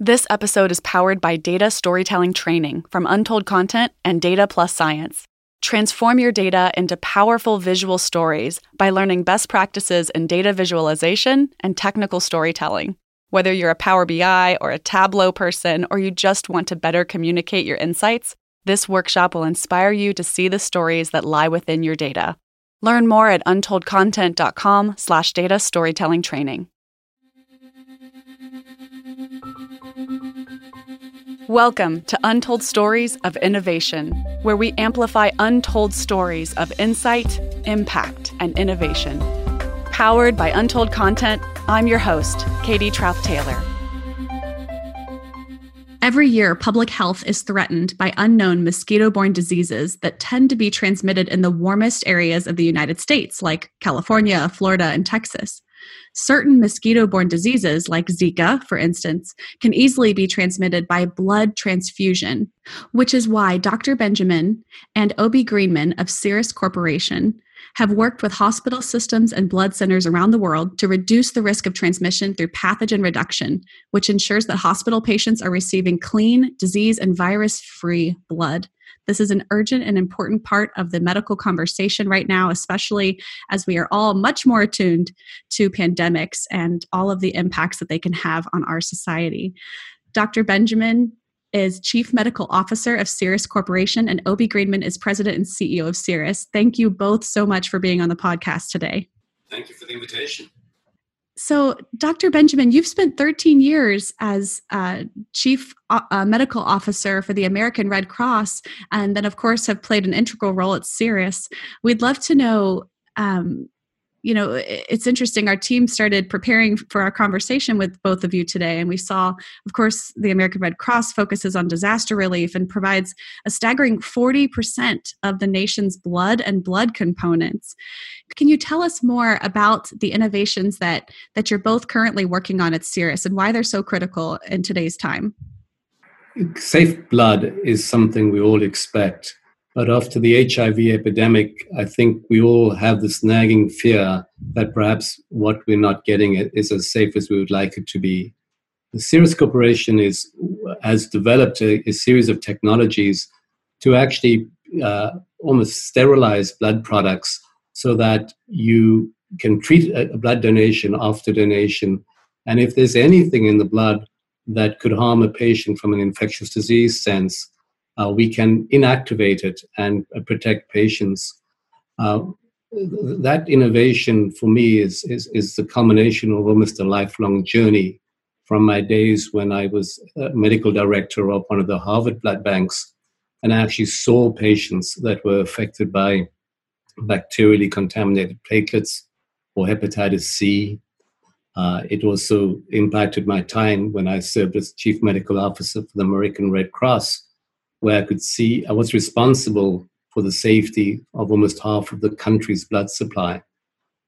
This episode is powered by data storytelling training from Untold Content and Data Plus Science. Transform your data into powerful visual stories by learning best practices in data visualization and technical storytelling. Whether you're a Power BI or a Tableau person, or you just want to better communicate your insights, this workshop will inspire you to see the stories that lie within your data. Learn more at untoldcontent.com/slash data storytelling training. Welcome to Untold Stories of Innovation, where we amplify untold stories of insight, impact, and innovation. Powered by Untold Content, I'm your host, Katie Trauth Taylor. Every year, public health is threatened by unknown mosquito borne diseases that tend to be transmitted in the warmest areas of the United States, like California, Florida, and Texas. Certain mosquito borne diseases, like Zika, for instance, can easily be transmitted by blood transfusion, which is why Dr. Benjamin and Obi Greenman of Cerus Corporation have worked with hospital systems and blood centers around the world to reduce the risk of transmission through pathogen reduction, which ensures that hospital patients are receiving clean, disease, and virus free blood. This is an urgent and important part of the medical conversation right now, especially as we are all much more attuned to pandemics and all of the impacts that they can have on our society. Dr. Benjamin is Chief Medical Officer of Cerus Corporation, and Obi Greenman is President and CEO of Cerus. Thank you both so much for being on the podcast today. Thank you for the invitation. So, Dr. Benjamin, you've spent 13 years as uh, Chief uh, Medical Officer for the American Red Cross, and then, of course, have played an integral role at Cerus. We'd love to know um, you know, it's interesting. Our team started preparing for our conversation with both of you today, and we saw, of course, the American Red Cross focuses on disaster relief and provides a staggering 40% of the nation's blood and blood components. Can you tell us more about the innovations that, that you're both currently working on at Cerus and why they're so critical in today's time? Safe blood is something we all expect but after the HIV epidemic, I think we all have this nagging fear that perhaps what we're not getting is as safe as we would like it to be. The Cerus Corporation is, has developed a, a series of technologies to actually uh, almost sterilize blood products so that you can treat a blood donation after donation. And if there's anything in the blood that could harm a patient from an infectious disease sense, uh, we can inactivate it and uh, protect patients. Uh, that innovation for me is, is, is the culmination of almost a lifelong journey from my days when I was medical director of one of the Harvard blood banks and I actually saw patients that were affected by bacterially contaminated platelets or hepatitis C. Uh, it also impacted my time when I served as chief medical officer for the American Red Cross where I could see I was responsible for the safety of almost half of the country's blood supply.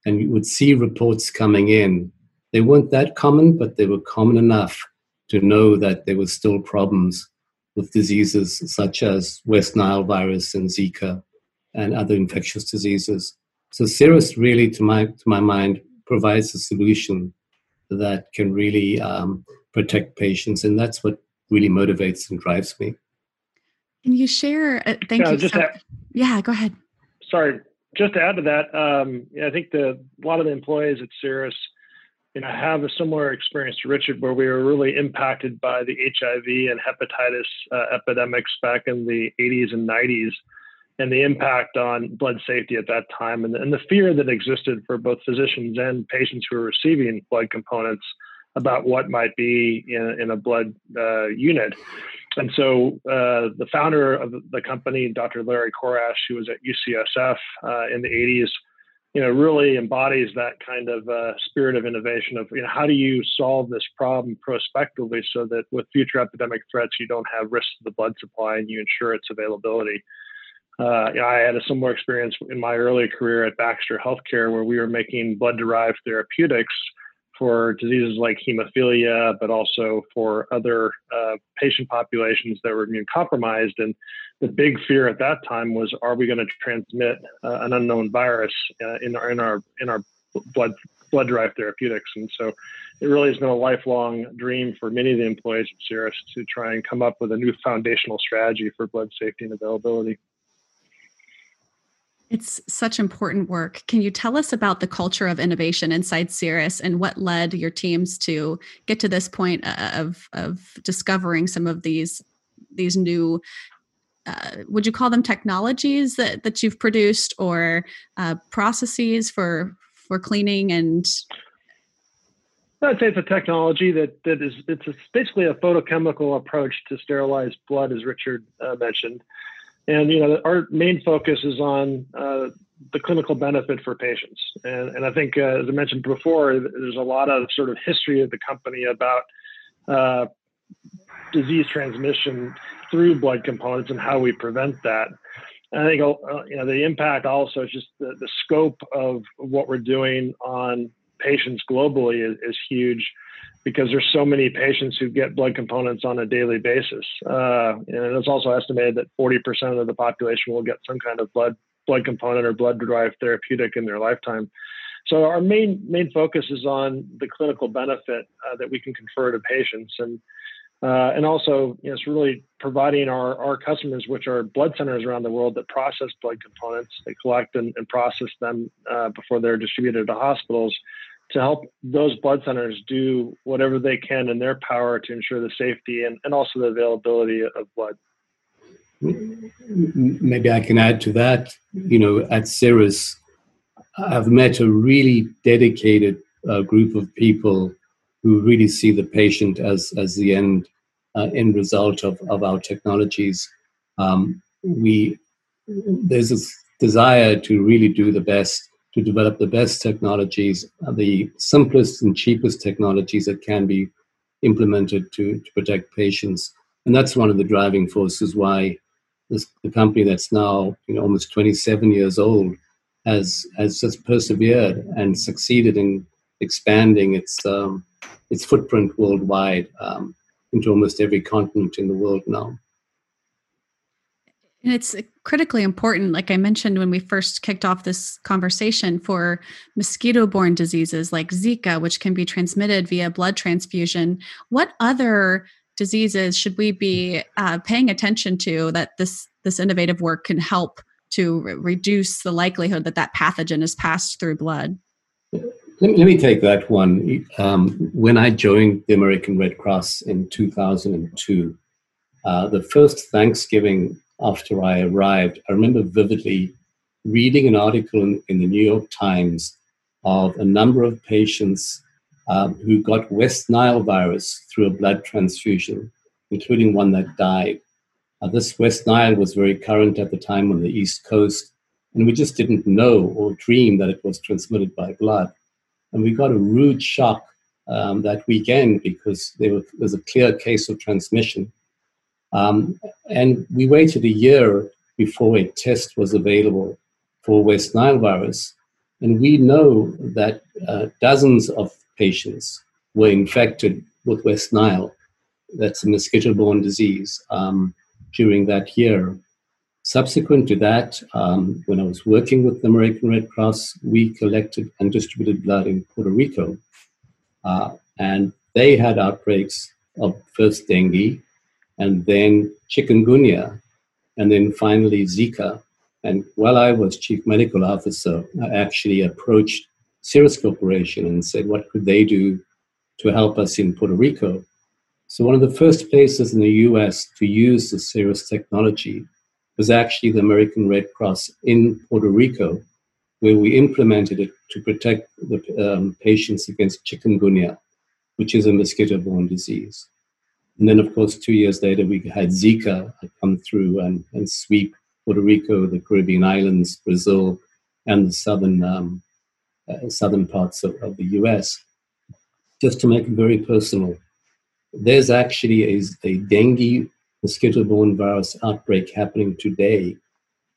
And you would see reports coming in. They weren't that common, but they were common enough to know that there were still problems with diseases such as West Nile virus and Zika and other infectious diseases. So Cerus really, to my, to my mind, provides a solution that can really um, protect patients. And that's what really motivates and drives me. Can you share? Uh, thank yeah, you. So, add, yeah, go ahead. Sorry, just to add to that, um, yeah, I think the a lot of the employees at Cerus, you know, have a similar experience to Richard, where we were really impacted by the HIV and hepatitis uh, epidemics back in the 80s and 90s, and the impact on blood safety at that time, and, and the fear that existed for both physicians and patients who were receiving blood components about what might be in, in a blood uh, unit. And so uh, the founder of the company, Dr. Larry Corash, who was at UCSF uh, in the 80s, you know, really embodies that kind of uh, spirit of innovation of, you know, how do you solve this problem prospectively so that with future epidemic threats, you don't have risk to the blood supply and you ensure its availability. Uh, I had a similar experience in my early career at Baxter Healthcare, where we were making blood-derived therapeutics for diseases like hemophilia, but also for other uh, patient populations that were immune compromised. And the big fear at that time was, are we going to transmit uh, an unknown virus uh, in our in our in our blood blood derived therapeutics. And so it really has been a lifelong dream for many of the employees at Cerus to try and come up with a new foundational strategy for blood safety and availability. It's such important work. Can you tell us about the culture of innovation inside Cerus and what led your teams to get to this point uh, of, of discovering some of these these new uh, would you call them technologies that, that you've produced or uh, processes for for cleaning and I'd say it's a technology that that is it's a, basically a photochemical approach to sterilize blood, as Richard uh, mentioned. And you know, our main focus is on uh, the clinical benefit for patients. And, and I think, uh, as I mentioned before, there's a lot of sort of history of the company about uh, disease transmission through blood components and how we prevent that. And I think uh, you know the impact also is just the, the scope of what we're doing on patients globally is, is huge because there's so many patients who get blood components on a daily basis. Uh, and it's also estimated that 40% of the population will get some kind of blood blood component or blood derived therapeutic in their lifetime. So our main main focus is on the clinical benefit uh, that we can confer to patients and uh, and also, you know, it's really providing our, our customers, which are blood centers around the world that process blood components, they collect and, and process them uh, before they're distributed to hospitals, to help those blood centers do whatever they can in their power to ensure the safety and, and also the availability of blood. Maybe I can add to that. You know, at Cerus, I've met a really dedicated uh, group of people who really see the patient as as the end uh, end result of, of our technologies. Um, we there's this desire to really do the best, to develop the best technologies, uh, the simplest and cheapest technologies that can be implemented to, to protect patients. And that's one of the driving forces why this, the company that's now you know, almost 27 years old has has just persevered and succeeded in expanding its um, its footprint worldwide um, into almost every continent in the world now. And it's critically important, like I mentioned when we first kicked off this conversation, for mosquito borne diseases like Zika, which can be transmitted via blood transfusion. What other diseases should we be uh, paying attention to that this, this innovative work can help to re- reduce the likelihood that that pathogen is passed through blood? Let me, let me take that one. Um, when I joined the American Red Cross in 2002, uh, the first Thanksgiving after I arrived, I remember vividly reading an article in, in the New York Times of a number of patients um, who got West Nile virus through a blood transfusion, including one that died. Uh, this West Nile was very current at the time on the East Coast, and we just didn't know or dream that it was transmitted by blood. And we got a rude shock um, that weekend because there was, was, a clear case of transmission. Um, and we waited a year before a test was available for West Nile virus. And we know that uh, dozens of patients were infected with West Nile. That's a mosquito borne disease um, during that year. Subsequent to that, um, when I was working with the American Red Cross, we collected and distributed blood in Puerto Rico. Uh, and they had outbreaks of first dengue, and then chikungunya, and then finally Zika. And while I was chief medical officer, I actually approached Cerus Corporation and said, what could they do to help us in Puerto Rico? So, one of the first places in the US to use the Cerus technology was actually the American Red Cross in Puerto Rico, where we implemented it to protect the um, patients against chikungunya, which is a mosquito borne disease. And then, of course, two years later, we had Zika come through and, and sweep Puerto Rico, the Caribbean islands, Brazil, and the southern, um, uh, southern parts of, of the US. Just to make it very personal, there's actually a, a dengue mosquito-borne virus outbreak happening today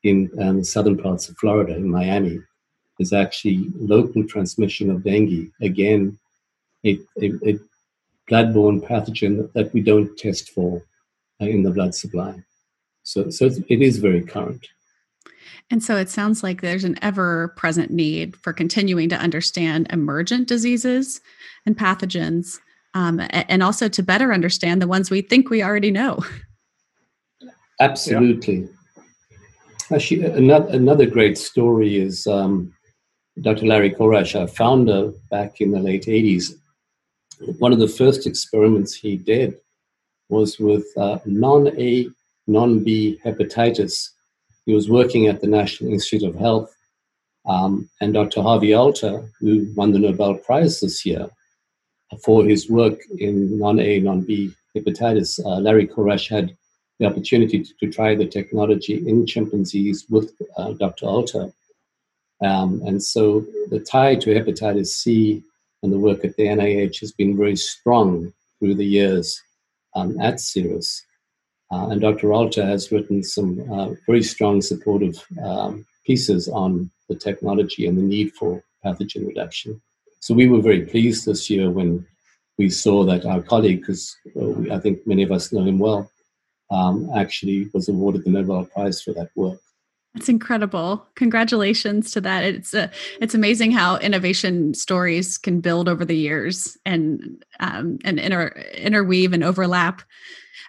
in um, the southern parts of Florida, in Miami, There's actually local transmission of dengue. Again, a, a blood-borne pathogen that we don't test for uh, in the blood supply. So, so it is very current. And so it sounds like there's an ever present need for continuing to understand emergent diseases and pathogens, um, and also to better understand the ones we think we already know. Absolutely. Yeah. Actually, another, another great story is um, Dr. Larry Corash, our founder back in the late 80s. One of the first experiments he did was with uh, non A, non B hepatitis. He was working at the National Institute of Health, um, and Dr. Harvey Alter, who won the Nobel Prize this year for his work in non A, non B hepatitis, uh, Larry Corash had the opportunity to, to, try the technology in chimpanzees with uh, Dr. Alter. Um, and so the tie to hepatitis C and the work at the NIH has been very strong through the years um, at Cerus. Uh, and Dr. Alter has written some uh, very strong supportive um, pieces on the technology and the need for pathogen reduction. So we were very pleased this year when we saw that our colleague, because uh, I think many of us know him well, um, actually was awarded the Nobel Prize for that work. It's incredible. Congratulations to that. It's uh, it's amazing how innovation stories can build over the years and um, and inter, interweave and overlap.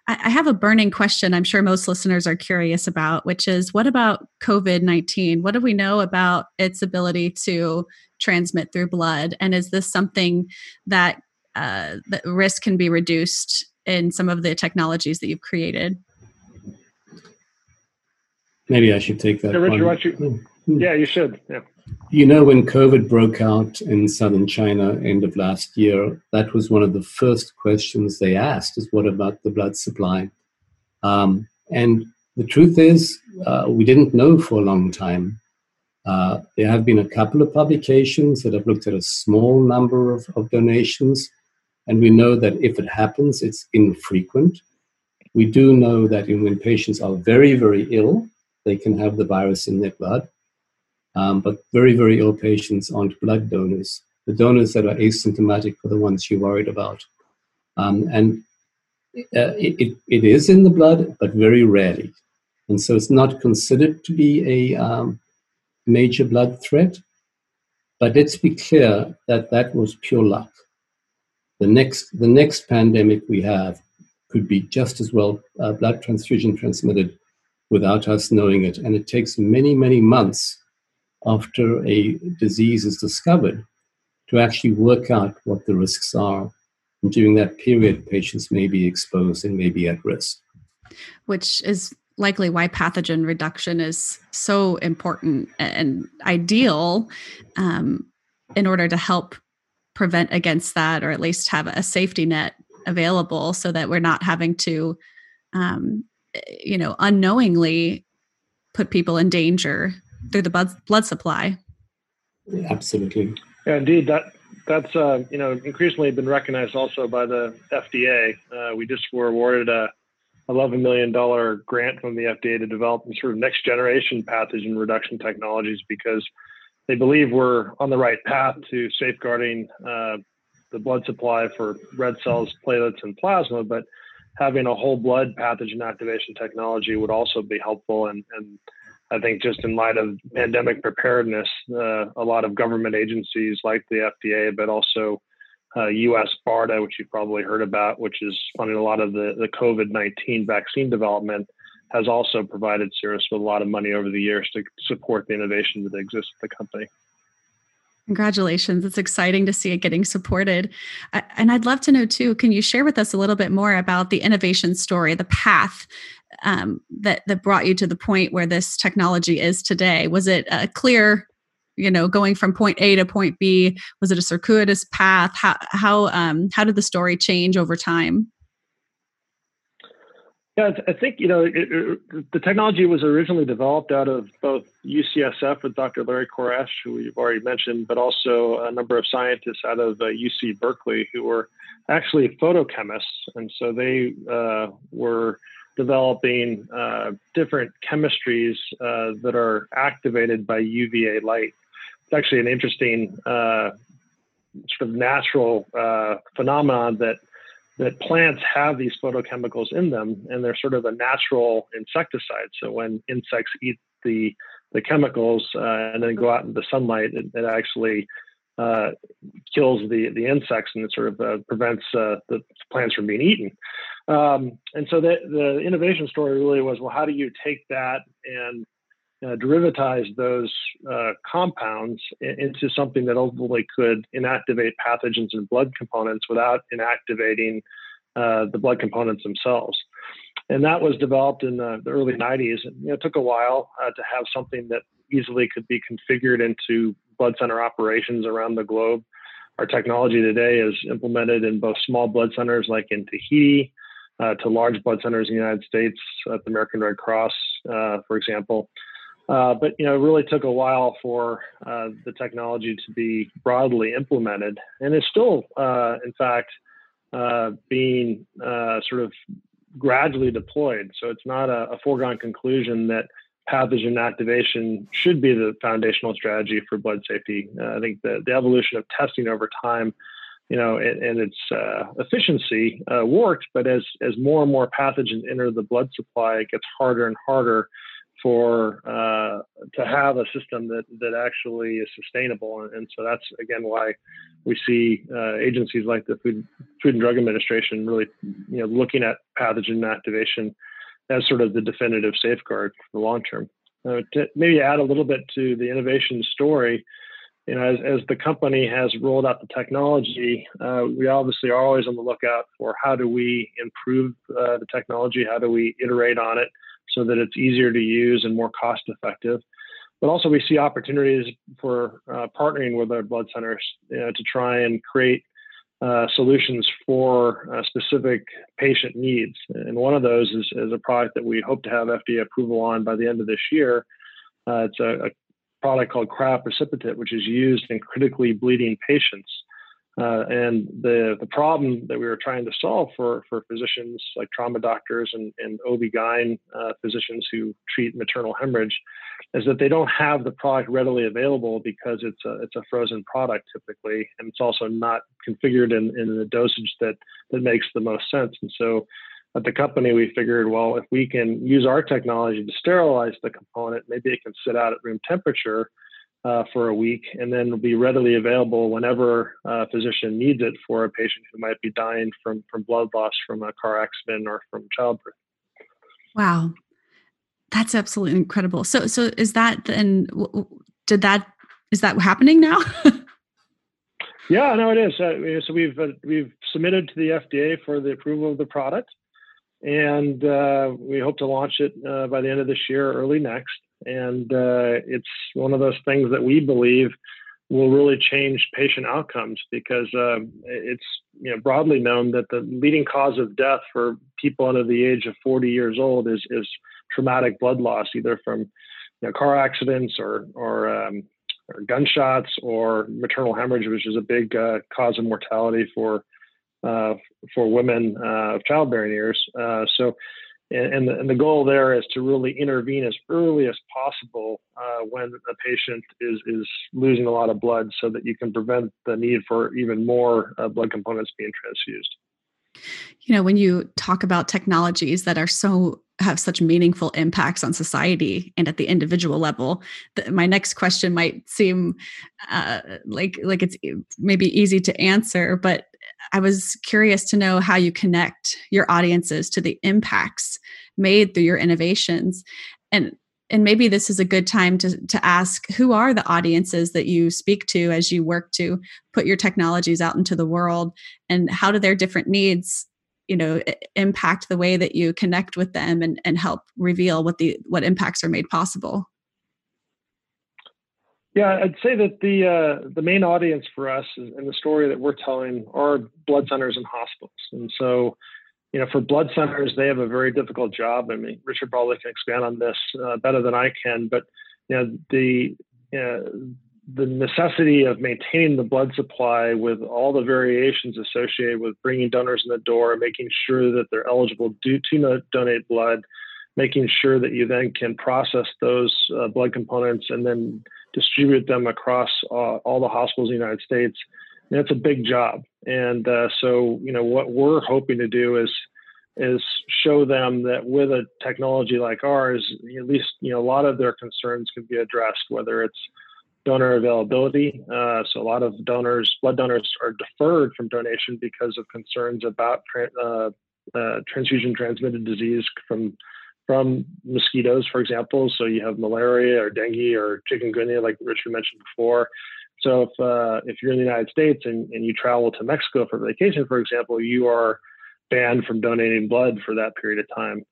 I, I have a burning question. I'm sure most listeners are curious about, which is what about COVID nineteen? What do we know about its ability to transmit through blood? And is this something that uh, the risk can be reduced in some of the technologies that you've created? Maybe I should take that. Yeah, Richard, you, mm-hmm. yeah, you should. Yeah. You know, when COVID broke out in southern China end of last year, that was one of the first questions they asked: "Is what about the blood supply?" Um, and the truth is, uh, we didn't know for a long time. Uh, there have been a couple of publications that have looked at a small number of, of donations, and we know that if it happens, it's infrequent. We do know that when patients are very, very ill, they can have the virus in their blood. Um, but very, very ill patients aren't blood donors. The donors that are asymptomatic are the ones you're worried about. Um, and uh, it, it, it is in the blood, but very rarely. And so it's not considered to be a um, major blood threat. But let's be clear that that was pure luck. The next, the next pandemic we have could be just as well uh, blood transfusion transmitted without us knowing it. And it takes many, many months after a disease is discovered to actually work out what the risks are. And during that period, patients may be exposed and may be at risk. Which is likely why pathogen reduction is so important and ideal um, in order to help prevent against that or at least have a safety net available so that we're not having to um, you know, unknowingly put people in danger through the blood, blood supply. Absolutely. Yeah, indeed. That that's uh, you know increasingly been recognized also by the FDA. Uh, we just were awarded a 11 million dollar grant from the FDA to develop sort of next generation pathogen reduction technologies because they believe we're on the right path to safeguarding uh, the blood supply for red cells, platelets, and plasma, but having a whole blood pathogen activation technology would also be helpful. And, and I think just in light of pandemic preparedness, uh, a lot of government agencies like the FDA, but also uh, U.S. BARDA, which you've probably heard about, which is funding a lot of the, the COVID 19 vaccine development, has also provided Cerus with a lot of money over the years to support the innovation that exists at the company. Congratulations. It's exciting to see it getting supported. And I'd love to know too, can you share with us a little bit more about the innovation story, the path um, that, that brought you to the point where this technology is today? Was it a clear, you know, going from point A to point B? Was it a circuitous path? How, how, um, how did the story change over time? Yeah, I think you know it, it, the technology was originally developed out of both UCSF with Dr. Larry Corash, who we've already mentioned, but also a number of scientists out of uh, UC Berkeley who were actually photochemists, and so they uh, were developing uh, different chemistries uh, that are activated by UVA light. It's actually an interesting uh, sort of natural uh, phenomenon that that plants have these photochemicals in them and they're sort of a natural insecticide. So when insects eat the the chemicals uh, and then go out into sunlight, it, it actually uh, kills the the insects and it sort of uh, prevents uh, the plants from being eaten. Um, and so the the innovation story really was well, how do you take that and uh, those uh, compounds into something that ultimately could inactivate pathogens and blood components without inactivating uh, the blood components themselves. And that was developed in the, the early 90s. And, you know, it took a while uh, to have something that easily could be configured into blood center operations around the globe. Our technology today is implemented in both small blood centers like in Tahiti, uh, to large blood centers in the United States, at the American Red Cross, uh, for example. Uh, but you know, it really took a while for uh, the technology to be broadly implemented, and it's still, uh, in fact, uh, being sort of gradually deployed. So it's not a, a foregone conclusion that pathogen activation should be the foundational strategy for blood safety. Uh, I think the, the evolution of testing over time, you know, and, and its uh, efficiency uh, worked, but as as more and more pathogens enter the blood supply, it gets harder and harder for uh, to have a system that that actually is sustainable. And, and so that's again why we see uh, agencies like the Food Food and Drug Administration really, you know, looking at pathogen activation as sort of the definitive safeguard for the long term. Uh, to maybe add a little bit to the innovation story, you know, as, as the company has rolled out the technology, uh, we obviously are always on the lookout for how do we improve uh, the technology, how do we iterate on it so that it's easier to use and more cost effective. But also, we see opportunities for uh, partnering with our blood centers you know, to try and create uh, solutions for uh, specific patient needs. And one of those is, is, a product that we hope to have FDA approval on by the end of this year. Uh, it's a, a, product called cryoprecipitate, which is used in critically bleeding patients. Uh, and the, the problem that we were trying to solve for, for physicians like trauma doctors and, and OB-GYN uh, physicians who treat maternal hemorrhage is that they don't have the product readily available because it's a, it's a frozen product typically, and it's also not configured in, in the dosage that, that makes the most sense. And so at the company, we figured, well, if we can use our technology to sterilize the component, maybe it can sit out at room temperature uh, for a week and then will be readily available whenever a physician needs it for a patient who might be dying from, from blood loss from a car accident or from childbirth. Wow. That's absolutely incredible. So, so is that then, did that, is that happening now? yeah, no, it is. Uh, so we've, uh, we've submitted to the FDA for the approval of the product and uh, we hope to launch it uh, by the end of this year, early next. And uh, it's one of those things that we believe will really change patient outcomes because uh, it's you know broadly known that the leading cause of death for people under the age of 40 years old is is traumatic blood loss, either from you know, car accidents or or, um, or, gunshots or maternal hemorrhage, which is a big uh, cause of mortality for uh, for women of childbearing years. so and, and, the, and, the, goal there is to really intervene as early as possible uh, when a patient is, is losing a lot of blood so that you can prevent the need for even more uh, blood components being transfused. You know, when you talk about technologies that are so have such meaningful impacts on society and at the individual level my next question might seem uh, like like it's maybe easy to answer but I was curious to know how you connect your audiences to the impacts made through your innovations. And and maybe this is a good time to, to ask who are the audiences that you speak to as you work to put your technologies out into the world and how do their different needs you know impact the way that you connect with them and, and help reveal what the what impacts are made possible yeah, I'd say that the uh, the main audience for us and the story that we're telling are blood centers and hospitals. And so, you know, for blood centers, they have a very difficult job. I mean, Richard probably can expand on this uh, better than I can, but you know, the uh, the necessity of maintaining the blood supply with all the variations associated with bringing donors in the door, making sure that they're eligible to donate blood, making sure that you then can process those uh, blood components and then distribute them across uh, all the hospitals in the United States. And it's a big job. And uh, so, you know, what we're hoping to do is is show them that with a technology like ours, at least you know a lot of their concerns can be addressed, whether it's donor availability. Uh, so a lot of donors, blood donors, are deferred from donation because of concerns about uh, uh, transfusion transmitted disease from from mosquitoes, for example. So you have malaria or dengue or chikungunya, like Richard mentioned before. So if uh, if you're in the United States and, and you travel to Mexico for vacation, for example, you are banned from donating blood for that period of time.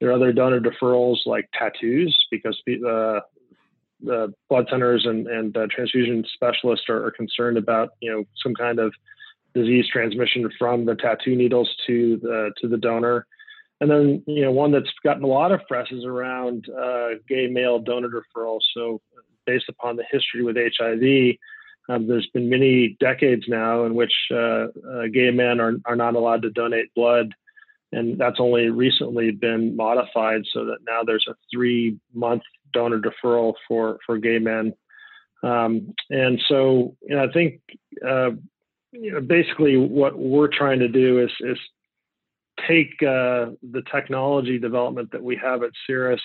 There are other donor deferrals like tattoos because uh, the blood centers and, and uh, transfusion specialists are, are, concerned about you know some kind of disease transmission from the tattoo needles to the to the donor. And then you know one that's gotten a lot of press is around uh, gay male donor deferrals. So based upon the history with HIV, um, there's been many decades now in which uh, uh, gay men are, are not allowed to donate blood. And that's only recently been modified so that now there's a three month donor deferral for, for gay men. Um, and so, you know, I think, uh, you know, basically what we're trying to do is, is take uh, the technology development that we have at Cerus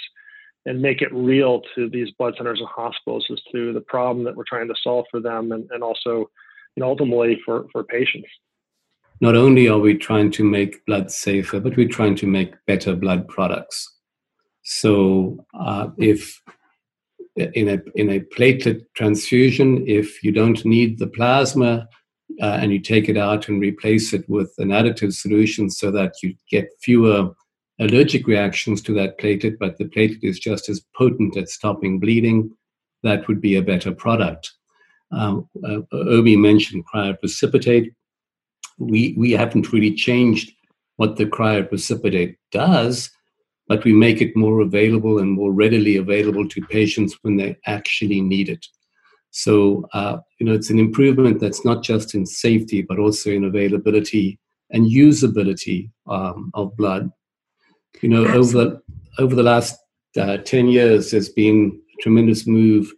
and make it real to these blood centers and hospitals as to the problem that we're trying to solve for them and, and also and ultimately for, for patients. Not only are we trying to make blood safer, but we're trying to make better blood products. So uh, if in a in a platelet transfusion, if you don't need the plasma uh, and you take it out and replace it with an additive solution so that you get fewer allergic reactions to that platelet, but the platelet is just as potent at stopping bleeding, that would be a better product. Um, uh, Obi mentioned cryoprecipitate. We, we haven't really changed what the cryoprecipitate does, but we make it more available and more readily available to patients when they actually need it. So, uh, you know, it's an improvement that's not just in safety, but also in availability and usability um, of blood. You know, Absolutely. over over the last uh, ten years, there's been a tremendous move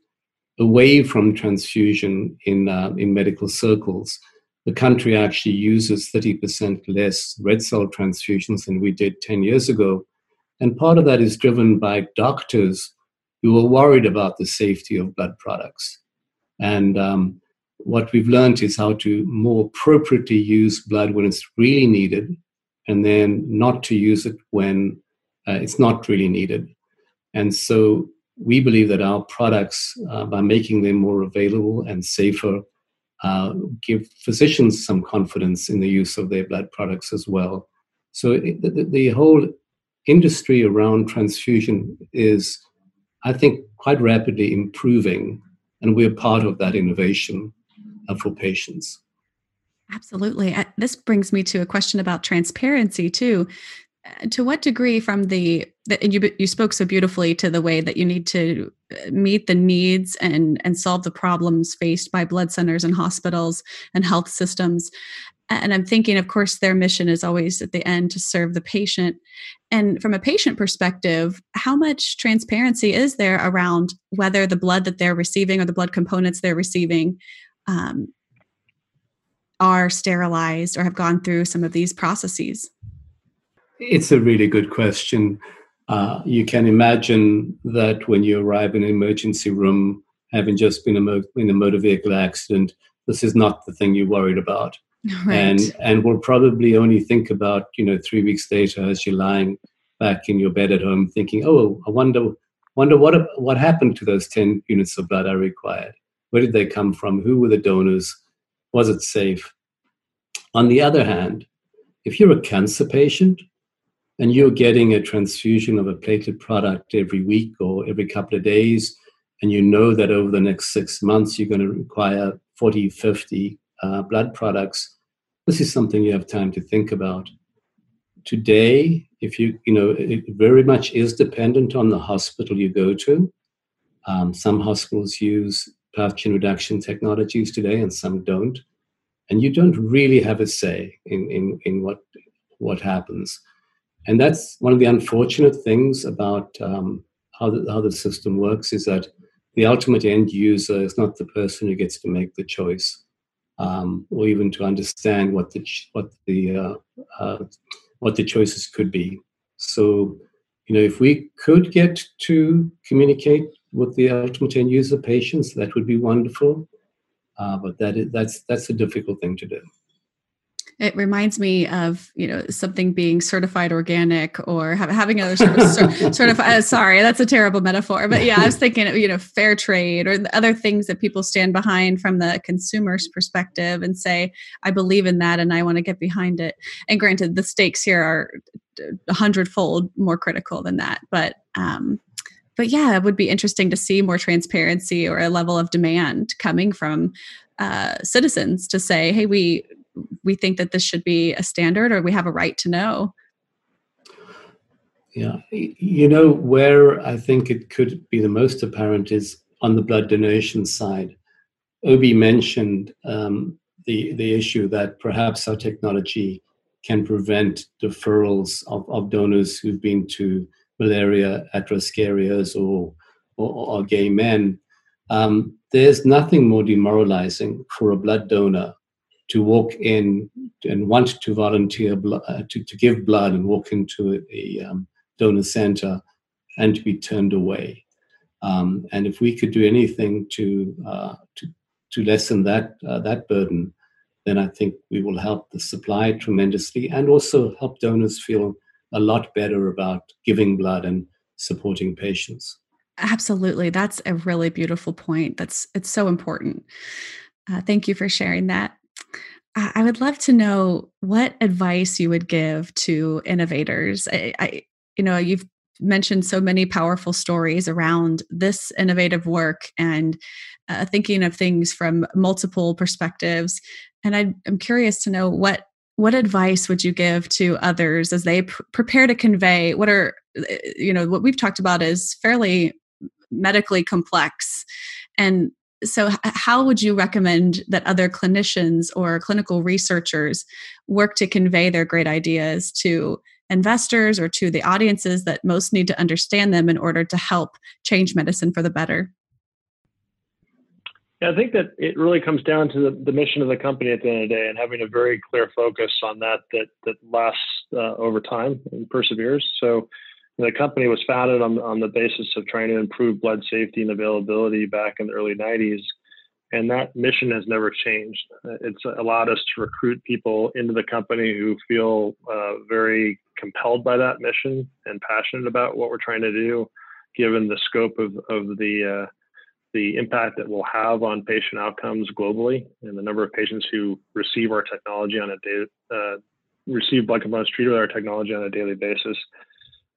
away from transfusion in uh, in medical circles. The country actually uses 30% less red cell transfusions than we did 10 years ago. And part of that is driven by doctors who are worried about the safety of blood products. And um, what we've learned is how to more appropriately use blood when it's really needed and then not to use it when uh, it's not really needed. And so we believe that our products, uh, by making them more available and safer, uh, give physicians some confidence in the use of their blood products as well. So it, the, the whole industry around transfusion is, I think, quite rapidly improving, and we're part of that innovation uh, for patients. Absolutely. Uh, this brings me to a question about transparency too. Uh, to what degree, from the, you you spoke so beautifully to the way that you need to meet the needs and and solve the problems faced by blood centers and hospitals and health systems. And I'm thinking, of course, their mission is always at the end to serve the patient. And from a patient perspective, how much transparency is there around whether the blood that they're receiving or the blood components they're receiving um, are sterilized or have gone through some of these processes? It's a really good question. Uh, you can imagine that when you arrive in an emergency room, having just been in a motor vehicle accident, this is not the thing you're worried about. Right. And and will probably only think about you know three weeks later as you're lying back in your bed at home, thinking, oh, I wonder wonder what what happened to those ten units of blood I required. Where did they come from? Who were the donors? Was it safe? On the other hand, if you're a cancer patient and you're getting a transfusion of a platelet product every week or every couple of days, and you know that over the next six months you're going to require 40, 50 uh, blood products, this is something you have time to think about. Today, if you, you know, it very much is dependent on the hospital you go to. Um, some hospitals use pathogen reduction technologies today and some don't and you don't really have a say in, in, in what what happens and that's one of the unfortunate things about um, how, the, how the system works is that the ultimate end user is not the person who gets to make the choice um, or even to understand what the what the uh, uh, what the choices could be. So, you know, if we could get to communicate with the ultimate end user patients, that would be wonderful. Uh, but that is, that's that's a difficult thing to do. It reminds me of you know something being certified organic or have, having other sort of certified. Uh, sorry, that's a terrible metaphor, but yeah, I was thinking of you know fair trade or the other things that people stand behind from the consumer's perspective and say, I believe in that and I want to get behind it. And granted, the stakes here are a hundredfold more critical than that, but um, but yeah, it would be interesting to see more transparency or a level of demand coming from uh, citizens to say, "Hey, we we think that this should be a standard, or we have a right to know." Yeah, you know where I think it could be the most apparent is on the blood donation side. Obi mentioned um, the the issue that perhaps our technology can prevent deferrals of, of donors who've been to malaria at risk areas or, or, or gay men. Um, there's nothing more demoralizing for a blood donor to walk in and want to volunteer uh, to, to give blood and walk into a, a um, donor center and to be turned away. Um, and if we could do anything to uh, to, to lessen that uh, that burden, then I think we will help the supply tremendously and also help donors feel a lot better about giving blood and supporting patients. Absolutely. That's a really beautiful point. That's it's so important. Uh, thank you for sharing that. I, would love to know what advice you would give to innovators. I, I, you know, you've mentioned so many powerful stories around this innovative work and uh, thinking of things from multiple perspectives. And I, I'm curious to know what what advice would you give to others as they pr- prepare to convey what are eh, you know what we've talked about is fairly medically complex and so how would you recommend that other clinicians or clinical researchers work to convey their great ideas to investors or to the audiences that most need to understand them in order to help change medicine for the better yeah, I think that it really comes down to the, the, mission of the company at the end of the day and having a very clear focus on that that that lasts uh, over time and perseveres. So the company was founded on, on the basis of trying to improve blood safety and availability back in the early 90s. And that mission has never changed. It's allowed us to recruit people into the company who feel uh, very compelled by that mission and passionate about what we're trying to do, given the scope of, of the uh, the impact that we'll have on patient outcomes globally and the number of patients who receive our technology on a day, uh, receive blood components treated with our technology on a daily basis.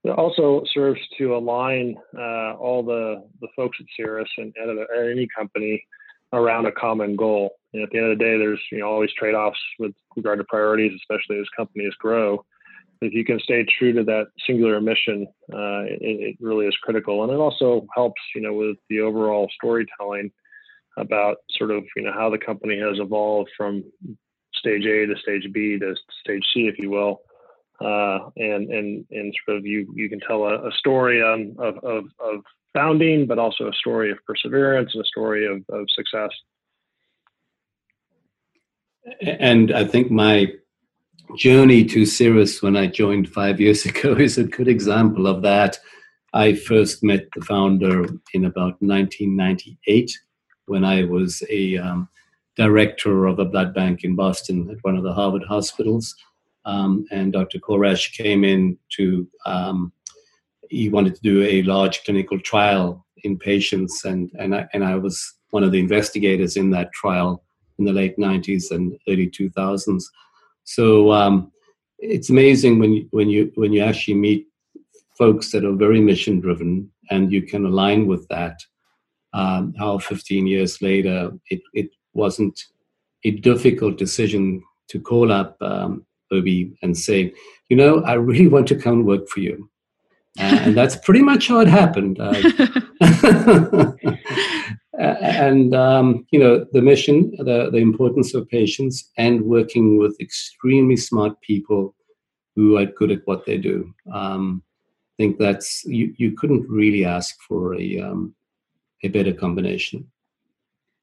It also serves to align uh, all the, the folks at Cerus and at, at, any company around a common goal. And at the end of the day, there's you know always trade-offs with regard to priorities, especially as companies grow if you can stay true to that singular mission, uh, it, it, really is critical. And it also helps, you know, with the overall storytelling about sort of, you know, how the company has evolved from stage A to stage B to stage C, if you will. Uh, and and and sort of you you can tell a, a story of, of, of founding, but also a story of perseverance and a story of, of success. And I think my journey to Cerus when I joined five years ago is a good example of that. I first met the founder in about 1998 when I was a um, director of a blood bank in Boston at one of the Harvard hospitals. Um, and Dr. Corash came in to, um, he wanted to do a large clinical trial in patients, and, and, I, and I was one of the investigators in that trial in the late 90s and early 2000s. So um, it's amazing when you, when you when you actually meet folks that are very mission driven and you can align with that. Um, how 15 years later, it, it wasn't a difficult decision to call up um, Obi and say, you know, I really want to come and work for you. and that's pretty much how it happened. Uh, and um, you know the mission, the, the importance of patients, and working with extremely smart people who are good at what they do. Um, I think that's you, you couldn't really ask for a um, a better combination.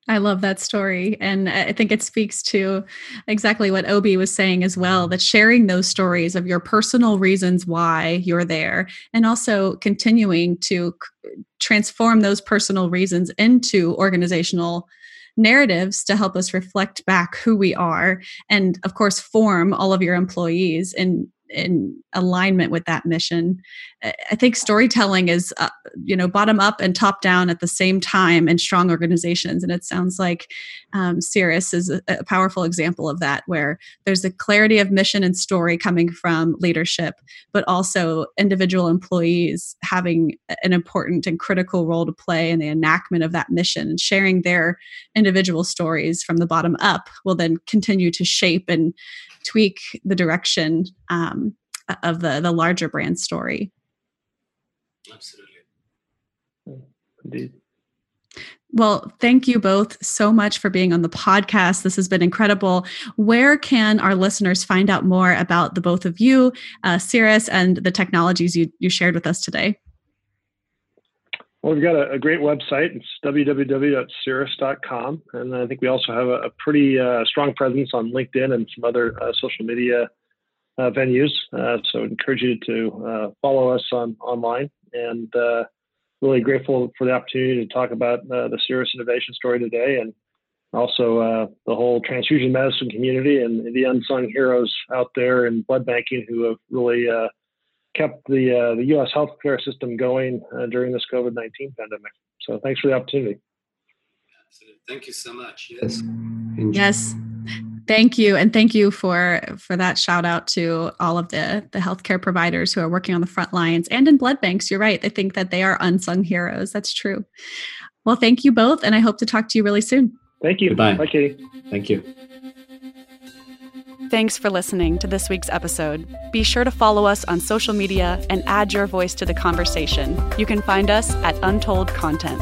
I love that story. And I think it speaks to exactly what Obi was saying as well that sharing those stories of your personal reasons why you're there and also continuing to transform those personal reasons into organizational narratives to help us reflect back who we are and of course form all of your employees in in alignment with that mission. I think storytelling is, uh, you know, bottom up and top down at the same time in strong organizations. And it sounds like um, Cerus is a, a, powerful example of that, where there's a clarity of mission and story coming from leadership, but also individual employees having an important and critical role to play in the enactment of that mission and sharing their individual stories from the bottom up will then continue to shape and tweak the direction um, of the the larger brand story. Absolutely. Indeed. Well, thank you both so much for being on the podcast. This has been incredible. Where can our listeners find out more about the both of you, uh, Cerus, and the technologies you, you shared with us today? Well, we've got a, a great website. It's www.cerus.com. And I think we also have a, a pretty uh, strong presence on LinkedIn and some other uh, social media uh, venues. Uh, so I encourage you to uh, follow us on online. And uh, really grateful for the opportunity to talk about the Cerus innovation story today and also the whole transfusion medicine community and the unsung heroes out there in blood banking who have really kept the uh, the U.S. healthcare system going uh, during this COVID nineteen pandemic. So thanks for the opportunity. Thank you so much. Yes. Yes. Thank you, and thank you for for that shout out to all of the the healthcare providers who are working on the front lines and in blood banks. You're right; I think that they are unsung heroes. That's true. Well, thank you both, and I hope to talk to you really soon. Thank you. Goodbye. Bye, Katie. Thank you. Thanks for listening to this week's episode. Be sure to follow us on social media and add your voice to the conversation. You can find us at Untold Content.